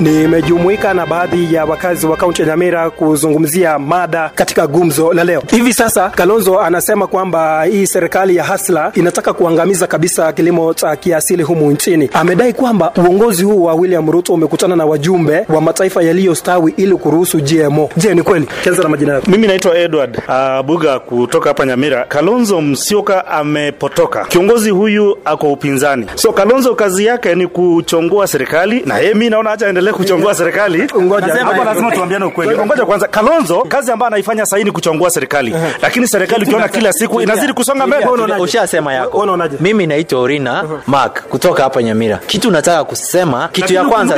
Nimejumuika na baadhi ya wakazi wa kaunti ya Nyamira kuzungumzia mada katika gumzo la leo. Hivi sasa Kalonzo anasema kwamba hii serikali ya hasla inataka kuangamiza kabisa kilimo cha kiasili humu nchini. Amedai kwamba uongozi huu wa William Ruto umekutana na wajumbe wa mataifa yaliyostawi ili kuruhusu GMO. Je, ni kweli? Kianza na majina yako. Mimi naitwa Edward uh, Buga kutoka hapa Nyamira. Kalonzo Musyoka amepotoka. Kiongozi huyu ako upinzani, so Kalonzo kazi yake ni kuchongoa serikali, na yeye mimi naona acha aendelee kuchongoa serikali. Ngoja. lazima tuambiane ukweli. Ngoja kwanza, Kalonzo kazi ambayo anaifanya sasa ni kuchongoa serikali, lakini serikali ukiona kila siku inazidi kusonga mbele. Ushasema yako. Mimi naitwa orina mark kutoka hapa nyamira. Kitu nataka kusema kitu ya kwanza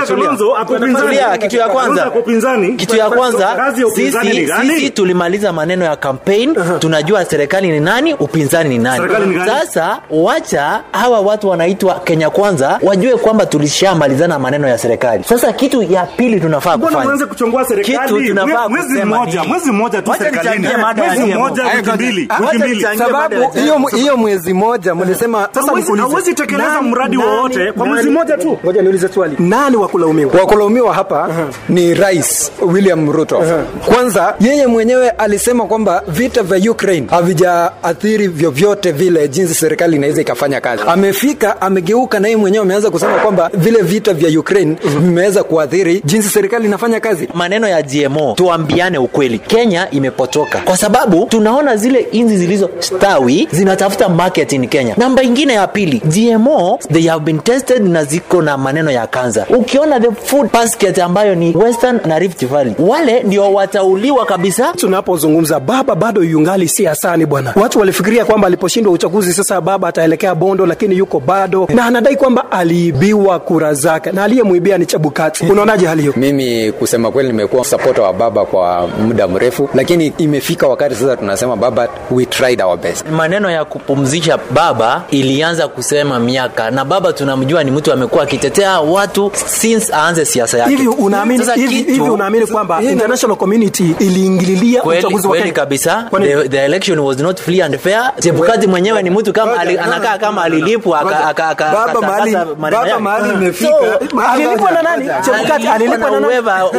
tulia. Kitu ya kwanza. kitu ya kwanza sisi, sisi tulimaliza maneno ya campaign. Tunajua serikali ni nani upinzani ni nani. Sasa wacha hawa watu wanaitwa kenya kwanza wajue kwamba tulishamalizana maneno ya serikali. Sasa kitu ya pili tunafaa Mbona kufanya uanze kuchongoa serikali? Mwezi mmoja, mwezi mmoja tu serikalini. Mwezi mmoja, wiki mbili, wiki mbili. Sababu hiyo hiyo mwezi moja mlisema sasa mkulize. hauwezi tekeleza mradi wowote kwa mwezi mmoja tu. Ngoja niulize swali. Nani wa kulaumiwa? wa kulaumiwa hapa ni rais William Ruto. Kwanza yeye mwenyewe alisema kwamba vita vya Ukraine havijaathiri vyovyote vile jinsi serikali inaweza ikafanya kazi. Amefika amegeuka, na yeye mwenyewe ameanza kusema kwamba vile vita vya Ukraine vimeweza kuathiri jinsi serikali inafanya kazi. maneno ya GMO tuambiane ukweli, Kenya imepotoka kwa sababu tunaona zile inzi zilizostawi zinatafuta market in Kenya. Namba ingine ya pili, GMO they have been tested na ziko na maneno ya kanza. Ukiona the food basket ambayo ni Western na Rift Valley, wale ndio watauliwa kabisa. tunapozungumza baba bado yungali siasani bwana watu walifikiria kwamba aliposhindwa uchaguzi sasa baba ataelekea bondo lakini yuko bado na anadai kwamba aliibiwa kura zake na aliyemwibia ni chebukati unaonaje hali hiyo? Mimi kusema kweli, nimekuwa supporter wa baba kwa muda mrefu, lakini imefika wakati sasa tunasema baba, we tried our best. maneno ya kupumzisha baba ilianza kusema miaka na baba tunamjua ni mtu amekuwa akitetea watu since aanze siasa yake. Hivi unaamini hivi, hivi unaamini kwamba international community iliingililia uchaguzi wa kweli Kenya? kabisa. The, the election was not free and fair. Chebukati mwenyewe ni mtu kama ali, anakaa kama alilipwa aka- aka- aka- Baba akatangaza mahali- maneno baba yake. mahali imefika. alilipwa na nani chebukati alilipa na Weva,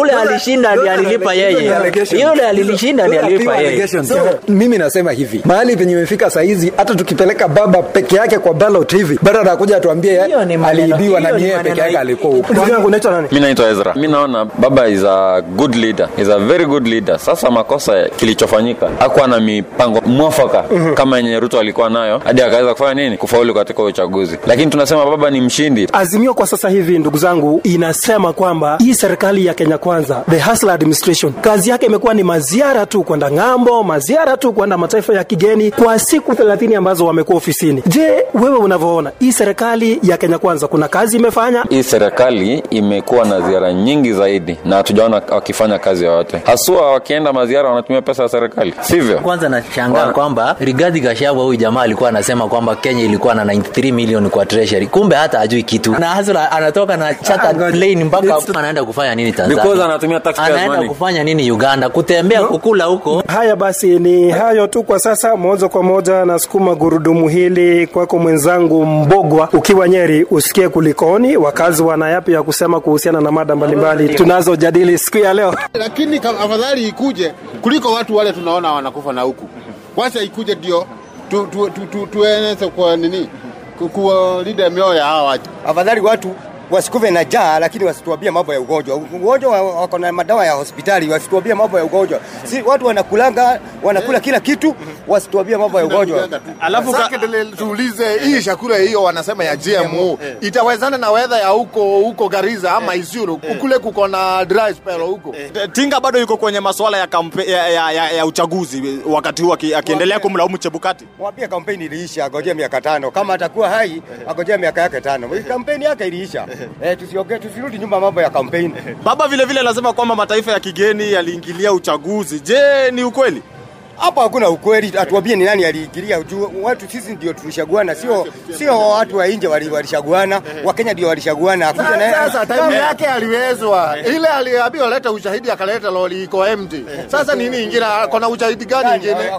Ule- alishinda ndiye alilipa yeye. yule alilishinda ndiye alilipa yeye. So, mimi nasema hivi. Mahali penye imefika saa hizi hata tukipeleka baba peke yake kwa ballot hivi bado atakuja atuambie aliibiwa na ni yeye peke yake alikuwa huko. Unaitwa nani? Mimi naitwa ezra. Mimi naona baba is a good leader. Is a very good leader. Sasa makosa kilichofanyika hakuwa na mipango mwafaka kama yenye ruto alikuwa nayo hadi akaweza kufanya nini? Kufaulu katika uchaguzi. Lakini tunasema baba ni mshindi. Azimio kwa sasa hivi ndugu zangu inasema kwamba hii serikali ya Kenya Kwanza, the Hustler administration, kazi yake imekuwa ni maziara tu kwenda ng'ambo, maziara tu kwenda mataifa ya kigeni kwa siku 30 ambazo wamekuwa ofisini. Je, wewe unavyoona hii serikali ya Kenya Kwanza kuna kazi imefanya? hii serikali imekuwa na ziara nyingi zaidi na hatujaona wakifanya kazi yoyote haswa wakienda maziara wanatumia pesa ya serikali sivyo kwanza nashangaa kwamba Rigathi Gachagua huyu jamaa alikuwa anasema kwamba Kenya ilikuwa na 93 milioni kwa treasury, kumbe hata hajui kitu, na hasa anatoka na chartered plane mpaka anaenda kufanya nini Tanzania, Because anatumia taxpayers anaenda kufanya nini Uganda, kutembea kukula huko. Haya basi, ni hayo tu kwa sasa. Moja kwa moja nasukuma gurudumu hili kwako mwenzangu Mbogwa, ukiwa Nyeri, usikie kulikoni, wakazi wana yapi ya kusema kuhusiana na mada mbalimbali tunazojadili siku ya leo. lakini afadhali ikuje kuliko watu wale tunaona wanakufa na huku. Wacha ikuje ndio tu, tu, tu, tu, tueneze kwa nini? Ku- kuwalinda mioyo ya hawa afadhali watu wasikuve na jaa, lakini wasituambie mambo ya ugonjwa. Ugonjwa wako na madawa ya hospitali, wasituambie mambo ya ugonjwa. Si watu wanakulanga wanakula kila kitu, wasituambie mambo ya ugonjwa. Alafu tuulize hii chakula hiyo wanasema ya GMO itawezana na wedha ya huko huko Gariza ama Isiolo kule kuko na dry spell huko Tinga bado yuko kwenye masuala ya, kampe, ya, ya, ya, ya uchaguzi wakati huu akiendelea kumlaumu Chebukati. Mwambie kampeni iliisha, agojea miaka tano. Kama atakuwa hai, agojea miaka yake tano. Kampeni yake iliisha. eh, tusiongee tusirudi nyuma mambo ya kampeni Baba vile vile anasema kwamba mataifa ya kigeni yaliingilia uchaguzi. Je, ni ukweli? Hapo hakuna ukweli, atuambie ni nani aliingilia. Watu sisi ndio tulishaguana, sio sio watu wa nje walishaguana, Wakenya ndio walishaguana. Sasa time yake aliwezwa, ile aliambiwa leta ushahidi, akaleta loli iko empty. Sasa nini ingine? kuna ushahidi gani ingine?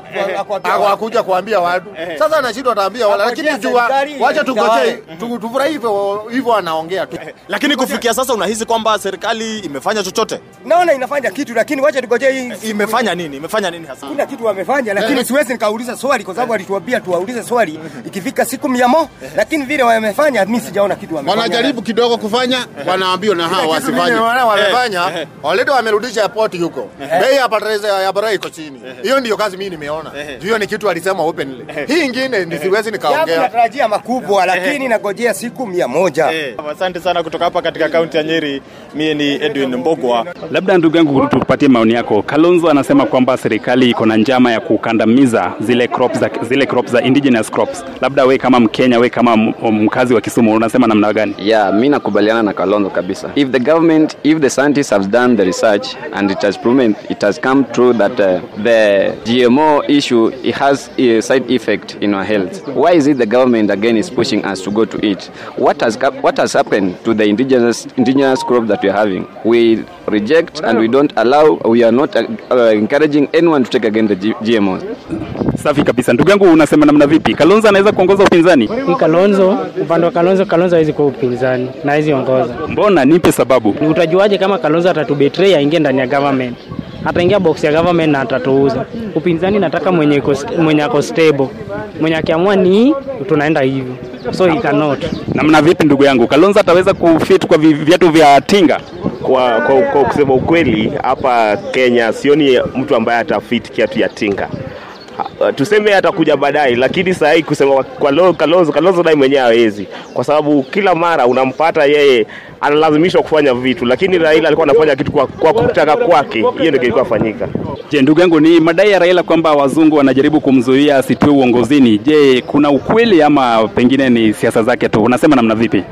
Hakuja kuambia watu. Sasa anashindwa ataambia wala, lakini jua, wacha tugoje, tufurahi hivyo hivyo, anaongea tu. Lakini kufikia sasa unahisi kwamba serikali imefanya chochote? naona inafanya kitu, lakini wacha tugoje Imefanya nini? Imefanya nini hasa? kuna kitu wamefanya, lakini siwezi nikauliza swali kwa sababu alituambia tuwaulize swali ikifika siku mia mo, lakini vile wamefanya mimi sijaona kitu wamefanya. Wanajaribu kidogo kufanya, wanaambiwa na hawa wasifanye. Wana wamefanya already wamerudisha airport huko, bei ya patrese ya bara iko chini. Hiyo ndio kazi mimi nimeona. Hiyo ni kitu alisema openly. Hii ingine ni siwezi nikaongea. natarajia makubwa, lakini nagojea siku mia moja. Asante sana kutoka hapa katika kaunti ya Nyeri. Mie ni Edwin Mbogwa. Labda ndugu yangu, tupatie maoni yako. Kalonzo anasema kwamba serikali iko na njama ya kukandamiza zile crops za, zile crops za indigenous crops. Labda we kama Mkenya, we kama mkazi wa Kisumu, unasema namna gani? Yeah, mi nakubaliana na Kalonzo kabisa. If the government, if the scientists have done the research and it has proven, it has come true that uh, the GMO issue it has a side effect in our health. Why is it the government again is pushing us to go to it? What has what has happened to the indigenous indigenous crop that we are having? We reject and we don't allow. We are not uh, encouraging anyone to take again the G- GMOs. Safi kabisa. Ndugu yangu, unasema namna vipi? Kalonzo anaweza kuongoza upinzani? Kalonzo, upande wa Kalonzo, Kalonzo hawezi kuwa upinzani na hawezi ongoza. Mbona? Nipe sababu. Ni utajuaje kama Kalonzo atatubetray aingie ndani ya government? Ataingia box ya government na atatuuza. Upinzani nataka mwenye mwenye ako stable, mwenye akiamua ni tunaenda hivi, so he cannot. Namna vipi ndugu yangu? Kalonzo ataweza kufit kwa viatu vya tinga? Kwa, kwa, kwa kusema ukweli hapa Kenya sioni mtu ambaye atafit kiatu ya tinga. Ha- Tuseme atakuja baadaye, lakini saa hii kusema kwa Lo- Kalonzo, Kalonzo naye mwenyewe hawezi, kwa sababu kila mara unampata yeye analazimishwa kufanya vitu, lakini Raila alikuwa anafanya kitu kwa, kwa kutaka kwake. Hiyo ndio kilikuwa fanyika. Je, ndugu yangu, ni madai ya Raila kwamba wazungu wanajaribu kumzuia asitue uongozini. Je, kuna ukweli ama pengine ni siasa zake tu? Unasema namna vipi?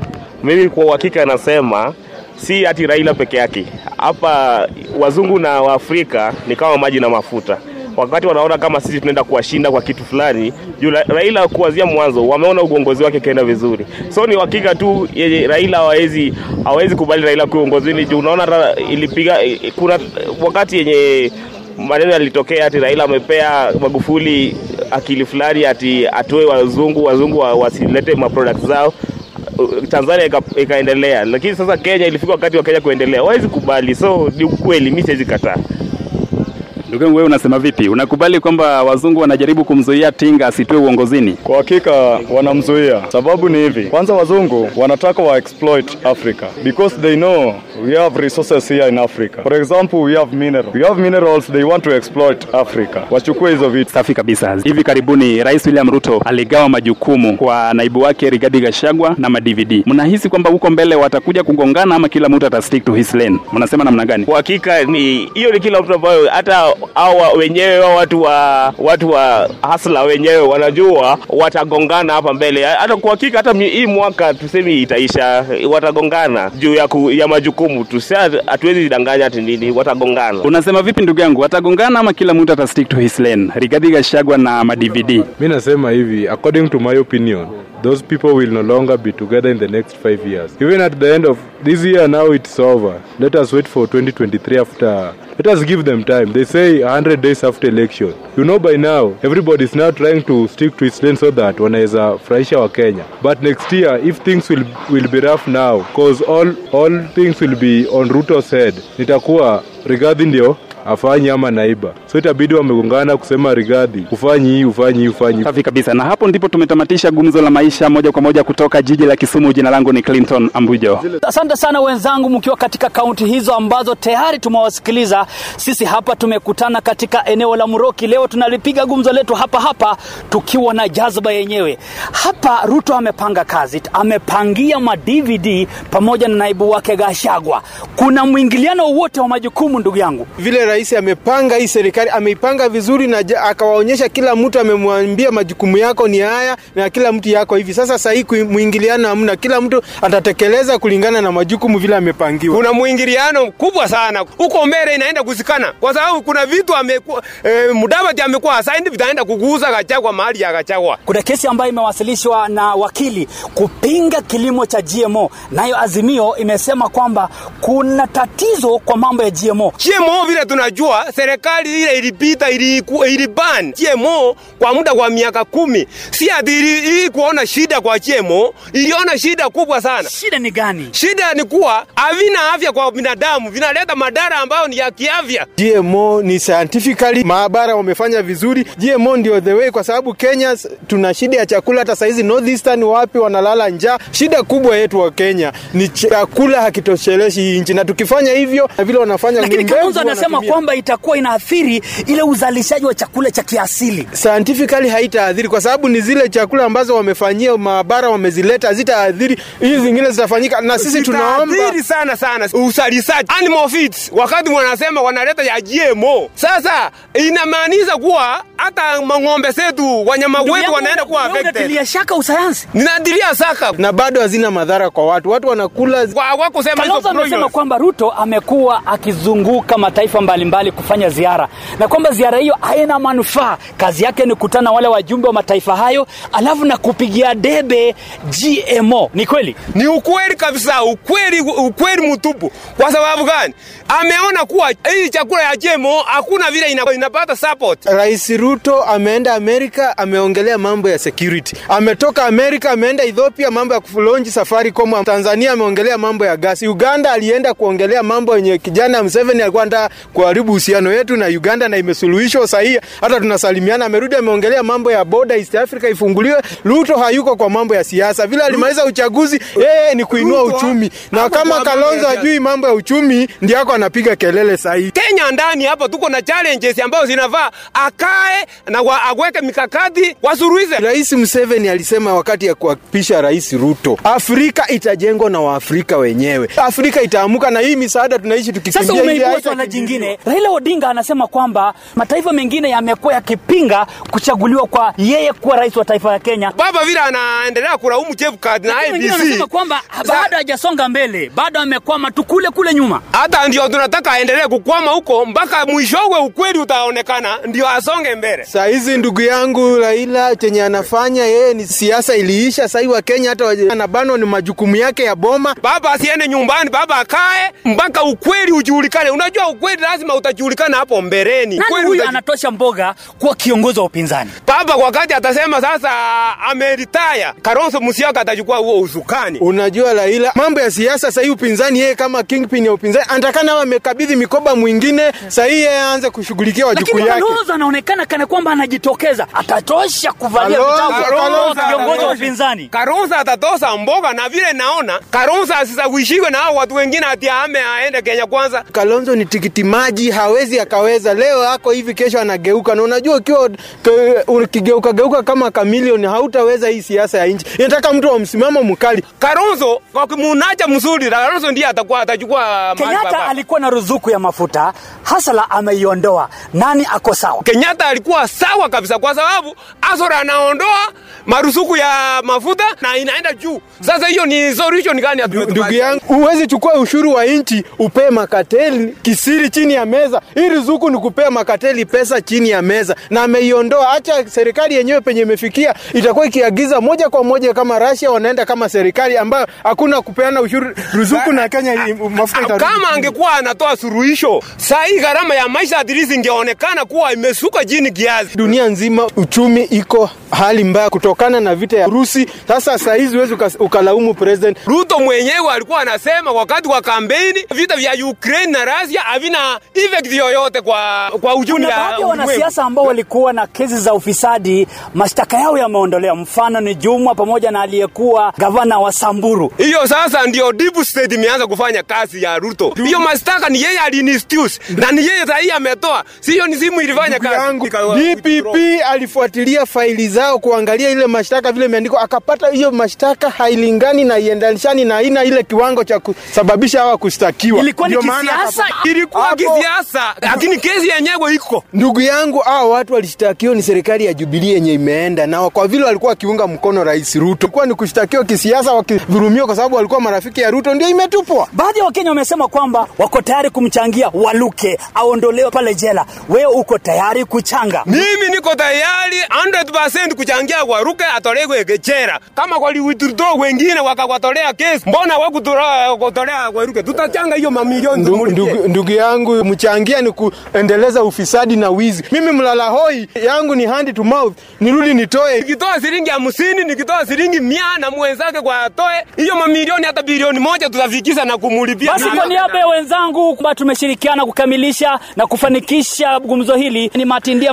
Mimi kwa uhakika nasema si hati Raila peke yake. Hapa wazungu na Waafrika ni kama maji na mafuta. Wakati wanaona kama sisi tunaenda kuwashinda kwa kitu fulani, juu Raila kuanzia mwanzo wameona uongozi wake kaenda vizuri, so ni uhakika tu yeye Raila hawezi hawezi kubali Raila kuwa uongozini juu unaona ilipiga kuna wakati yenye maneno yalitokea ati Raila amepea Magufuli akili fulani ati atoe wazungu wazungu wa- wasilete maproduct zao Tanzania ikaendelea, lakini sasa Kenya ilifika wakati wa Kenya kuendelea, hawezi kubali. So ni ukweli, mimi siwezi kataa. Ndugu yangu, wewe unasema vipi? Unakubali kwamba wazungu wanajaribu kumzuia Tinga asitue uongozini? Kwa hakika wanamzuia. Sababu ni hivi, kwanza wazungu wanataka wa exploit Africa because they know we have resources here in Africa. For example, we have mineral. We have minerals, they want to exploit Africa. Wachukue hizo vitu. Safi kabisa. Hivi karibuni Rais William Ruto aligawa majukumu kwa naibu wake Rigathi Gachagua na ma-DVD. Mnahisi kwamba huko mbele watakuja kugongana ama kila mtu atastick to his lane? Mnasema namna gani? Kwa hakika ni hiyo, ni kila mtu ambayo hata hawa wenyewe wa watu wa watu wa hasla wenyewe wanajua watagongana hapa mbele. Hata kwa hakika hata hii mwaka tusemi itaisha, watagongana juu ya, ku, ya majukumu. Tusia hatuwezi danganya ati nini, watagongana. Unasema vipi ndugu yangu, watagongana ama kila mtu atastick to his lane? Rigathi Gachagua na madvd mi nasema hivi according to my opinion those people will no longer be together in the next five years. Even at the end of this year now it's over. Let us wait for 2023 after. Let us give them time. They say 100 days after election. You know by now everybody is now trying to stick to its lane so that wanaweza furahisha wa kenya. But next year if things will, will be rough now cause all, all things will be on ruto's head nitakuwa regarding ndio afanyi ama naiba so itabidi wamegongana kusema rigadhi ufanyi hii ufanyi hii ufanyi. Safi kabisa, na hapo ndipo tumetamatisha gumzo la maisha moja kwa moja kutoka jiji la Kisumu. Jina langu ni Clinton Ambujo. Asante sana wenzangu, mkiwa katika kaunti hizo ambazo tayari tumewasikiliza. Sisi hapa tumekutana katika eneo la Muroki. Leo tunalipiga gumzo letu hapa hapa tukiwa na jazba yenyewe. Hapa Ruto amepanga kazi, amepangia ma DVD pamoja na naibu wake Gashagwa. Kuna mwingiliano wote wa majukumu, ndugu yangu? vile rais amepanga hii serikali, ameipanga vizuri na akawaonyesha kila mtu, amemwambia majukumu yako ni haya na kila mtu yako hivi. Sasa saa mwingiliano hamna, kila mtu atatekeleza kulingana na majukumu vile amepangiwa. kuna mwingiliano kubwa sana huko mbele inaenda kuzikana kwa sababu kuna vitu amekuwa e, Mudavadi amekuwa assigned vitaenda kuguza Gachagua mahali ya Gachagua. Kuna kesi ambayo imewasilishwa na wakili kupinga kilimo cha GMO, nayo Azimio imesema kwamba kuna tatizo kwa mambo ya GMO. GMO vile tunajua serikali ile ilipita iliban GMO kwa muda wa miaka kumi. Si ati ili, ili kuona shida kwa GMO, iliona shida kubwa sana. Shida ni gani? Shida ni kuwa havina afya kwa binadamu, vinaleta madhara ambayo ni ya kiafya. GMO ni scientifically, maabara wamefanya vizuri. GMO ndio the way, kwa sababu Kenya tuna shida ya chakula. Hata saizi northeastern wapi wanalala njaa. Shida kubwa yetu wa Kenya ni chakula hakitosheleshi hii nchi, na tukifanya hivyo na vile wanafanya Lakini Kalonzo anasema. Kwamba itakuwa inaathiri ile uzalishaji wa chakula cha kiasili. scientifically haitaadhiri kwa sababu ni zile chakula ambazo wamefanyia maabara wamezileta hazitaadhiri, hizi zingine zitafanyika, na sisi tunaomba sana sana uzalishaji animal feeds, wakati wanasema wanaleta ya GMO. Sasa inamaanisha kuwa hata mang'ombe zetu wanyama wetu wanaenda kuwa affected. unatilia shaka usayansi. Ninatilia shaka na bado hazina madhara kwa watu, watu wanakula hizo Kalonzo amesema kwamba Ruto amekuwa akizunguka mataifa mbalimbali kufanya ziara na kwamba ziara hiyo haina manufaa. Kazi yake ni kukutana wale wajumbe wa mataifa hayo, alafu na kupigia debe GMO. Ni kweli? Ni ukweli kabisa, ukweli ukweli mtupu. Kwa sababu gani? Ameona kuwa hii chakula ya GMO hakuna vile inapata support. Rais Ruto ameenda Amerika, ameongelea mambo ya security. Ametoka Amerika, ameenda Ethiopia, mambo ya kulonji Safaricom. Tanzania ameongelea mambo ya gasi. Uganda alienda kuongelea mambo yenye kijana Museveni alikuwa anataka kuharibu uhusiano wetu na Uganda, na imesuluhishwa sahihi, hata tunasalimiana. Amerudi ameongelea mambo ya border East Africa ifunguliwe. Ruto hayuko kwa mambo ya siasa, vile alimaliza uchaguzi, yeye ni kuinua uchumi, na kama Kalonzo hajui mambo ya uchumi, ndio yako anapiga kelele sahihi. Kenya ndani hapa tuko na challenges ambazo zinavaa akae na wa, agweke mikakati wasuruhize. Rais Museveni alisema wakati ya kuapisha Rais Ruto, Afrika itajengwa na Waafrika wenyewe. Afrika itaamuka na hii misaada tunaishi tukikimbia Sasa umeibua swala jingine. Raila Odinga anasema kwamba mataifa mengine yamekuwa yakipinga kuchaguliwa kwa yeye kuwa rais wa taifa la Kenya. Baba vile anaendelea kulaumu Chebukati na IBC. wanasema kwamba bado hajasonga mbele, bado amekwama tu kule kule nyuma. hata ndio tunataka aendelee kukwama huko mpaka mwishowe ukweli utaonekana, ndio asonge mbele. Saa hizi ndugu yangu Raila chenye anafanya yeye ni siasa iliisha. Sasa wa Kenya hata anabanwa ni majukumu yake ya boma. Baba asiende nyumbani, baba akae mpaka ukweli ujulikane. Unajua ukweli lazima utajulikana hapo mbeleni. Nani huyu anatosha mboga kuwa kiongozi wa upinzani? Baba wakati atasema sasa ameritaya, Kalonzo Musyoka atachukua huo usukani. Unajua Raila, mambo ya siasa sahii, upinzani yeye kama kingpin ya upinzani anatakana awe amekabidhi mikoba mwingine, sahii yeye aanze kushughulikia wajukuu Lakini yake. Kalonzo anaonekana kana kwamba anajitokeza, atatosha kuvalia vitabu Kalonzo wa upinzani. Kalonzo atatosa mboga, na vile naona Kalonzo asisawishiwe na hao watu wengine ati ame aende Kenya kwanza. Kalonzo ni tikiti maji, hawezi akaweza. Leo ako hivi, kesho anageuka, na unajua ukiwa ukigeuka geuka kama kamilioni hautaweza hii siasa ya nchi. Inataka mtu wa msimamo mkali. Kalonzo wakimunacha mzuri, Kalonzo ndiye atakuwa atachukua Kenyatta alikuwa na ruzuku ya mafuta, Hasala ameiondoa. Nani ako sawa? Kenyatta alikuwa sawa kabisa, kwa sababu Azor anaondoa marufuku ya mafuta na inaenda juu. Sasa hiyo ni solution gani? Ndugu yangu, huwezi chukua ushuru wa nchi upee makateli kisiri chini ya meza. Hii ruzuku ni kupea makateli pesa chini ya meza, na ameiondoa. Acha serikali yenyewe penye imefikia, itakuwa ikiagiza moja kwa moja kama Russia, wanaenda kama serikali ambayo hakuna kupeana ushuru ruzuku, na Kenya mafuta itarudi kama angekuwa anatoa suluhisho saa hii gharama ya maisha at least ingeonekana kuwa imesuka chini kiasi. Dunia nzima uchumi iko hali mbaya kutokana na vita ya Urusi. Sasa saa hizi huwezi ukalaumu president Ruto mwenyewe alikuwa anasema wakati wa kampeni vita vya Ukraine na Russia havina effect yoyote kwa kwa uchumi Kuna baadhi ya wanasiasa ambao walikuwa na kesi za ufisadi, mashtaka yao yameondolewa. Mfano ni Jumwa pamoja na aliyekuwa gavana wa Samburu. Hiyo sasa ndio deep state imeanza kufanya kazi ya Ruto. Hiyo mashtaka ni yeye alininstitute na ni yeye sahihi ametoa, sio ni simu ilifanya kazi. yangu DPP alifuatilia faili zao kuangalia ile mashtaka vile imeandikwa, akapata hiyo mashtaka hailingani na iendanishani na haina ile kiwango cha kusababisha hawa kushtakiwa. Ilikuwa ni kisiasa, ilikuwa kisiasa, lakini kesi yenyewe iko. Ndugu yangu, hao watu walishtakiwa ni serikali ya Jubilee yenye imeenda nao, kwa vile walikuwa wakiunga mkono Rais Ruto, ilikuwa ni kushtakiwa kisiasa, wakidhulumiwa kwa sababu walikuwa marafiki ya Ruto, ndio imetupwa. Baadhi ya Wakenya wamesema kwamba wako tayari kumchangia Waluke aondolewe pale jela. Wewe uko tayari kuchanga? Mimi niko tayari 100% kuchangia Waruke atolewe Gechera. Kama waliwithdraw wengine wakawatolea kesi, mbona wakutolea Waruke? Tutachanga hiyo mamilioni Ndugu, ndugu, ndugu yangu, mchangia ni kuendeleza ufisadi na wizi. Mimi mlala hoi yangu ni hand to mouth, nirudi nitoe. Nikitoa shilingi hamsini, nikitoa shilingi mia na mwenzake kwa atoe hiyo mamilioni, hata bilioni moja tutafikisha na kumulipia. Basi kwa niaba ya wenzangu kwamba tumeshirikiana kukamilisha na kufanikisha gumzo hili, ni Matindia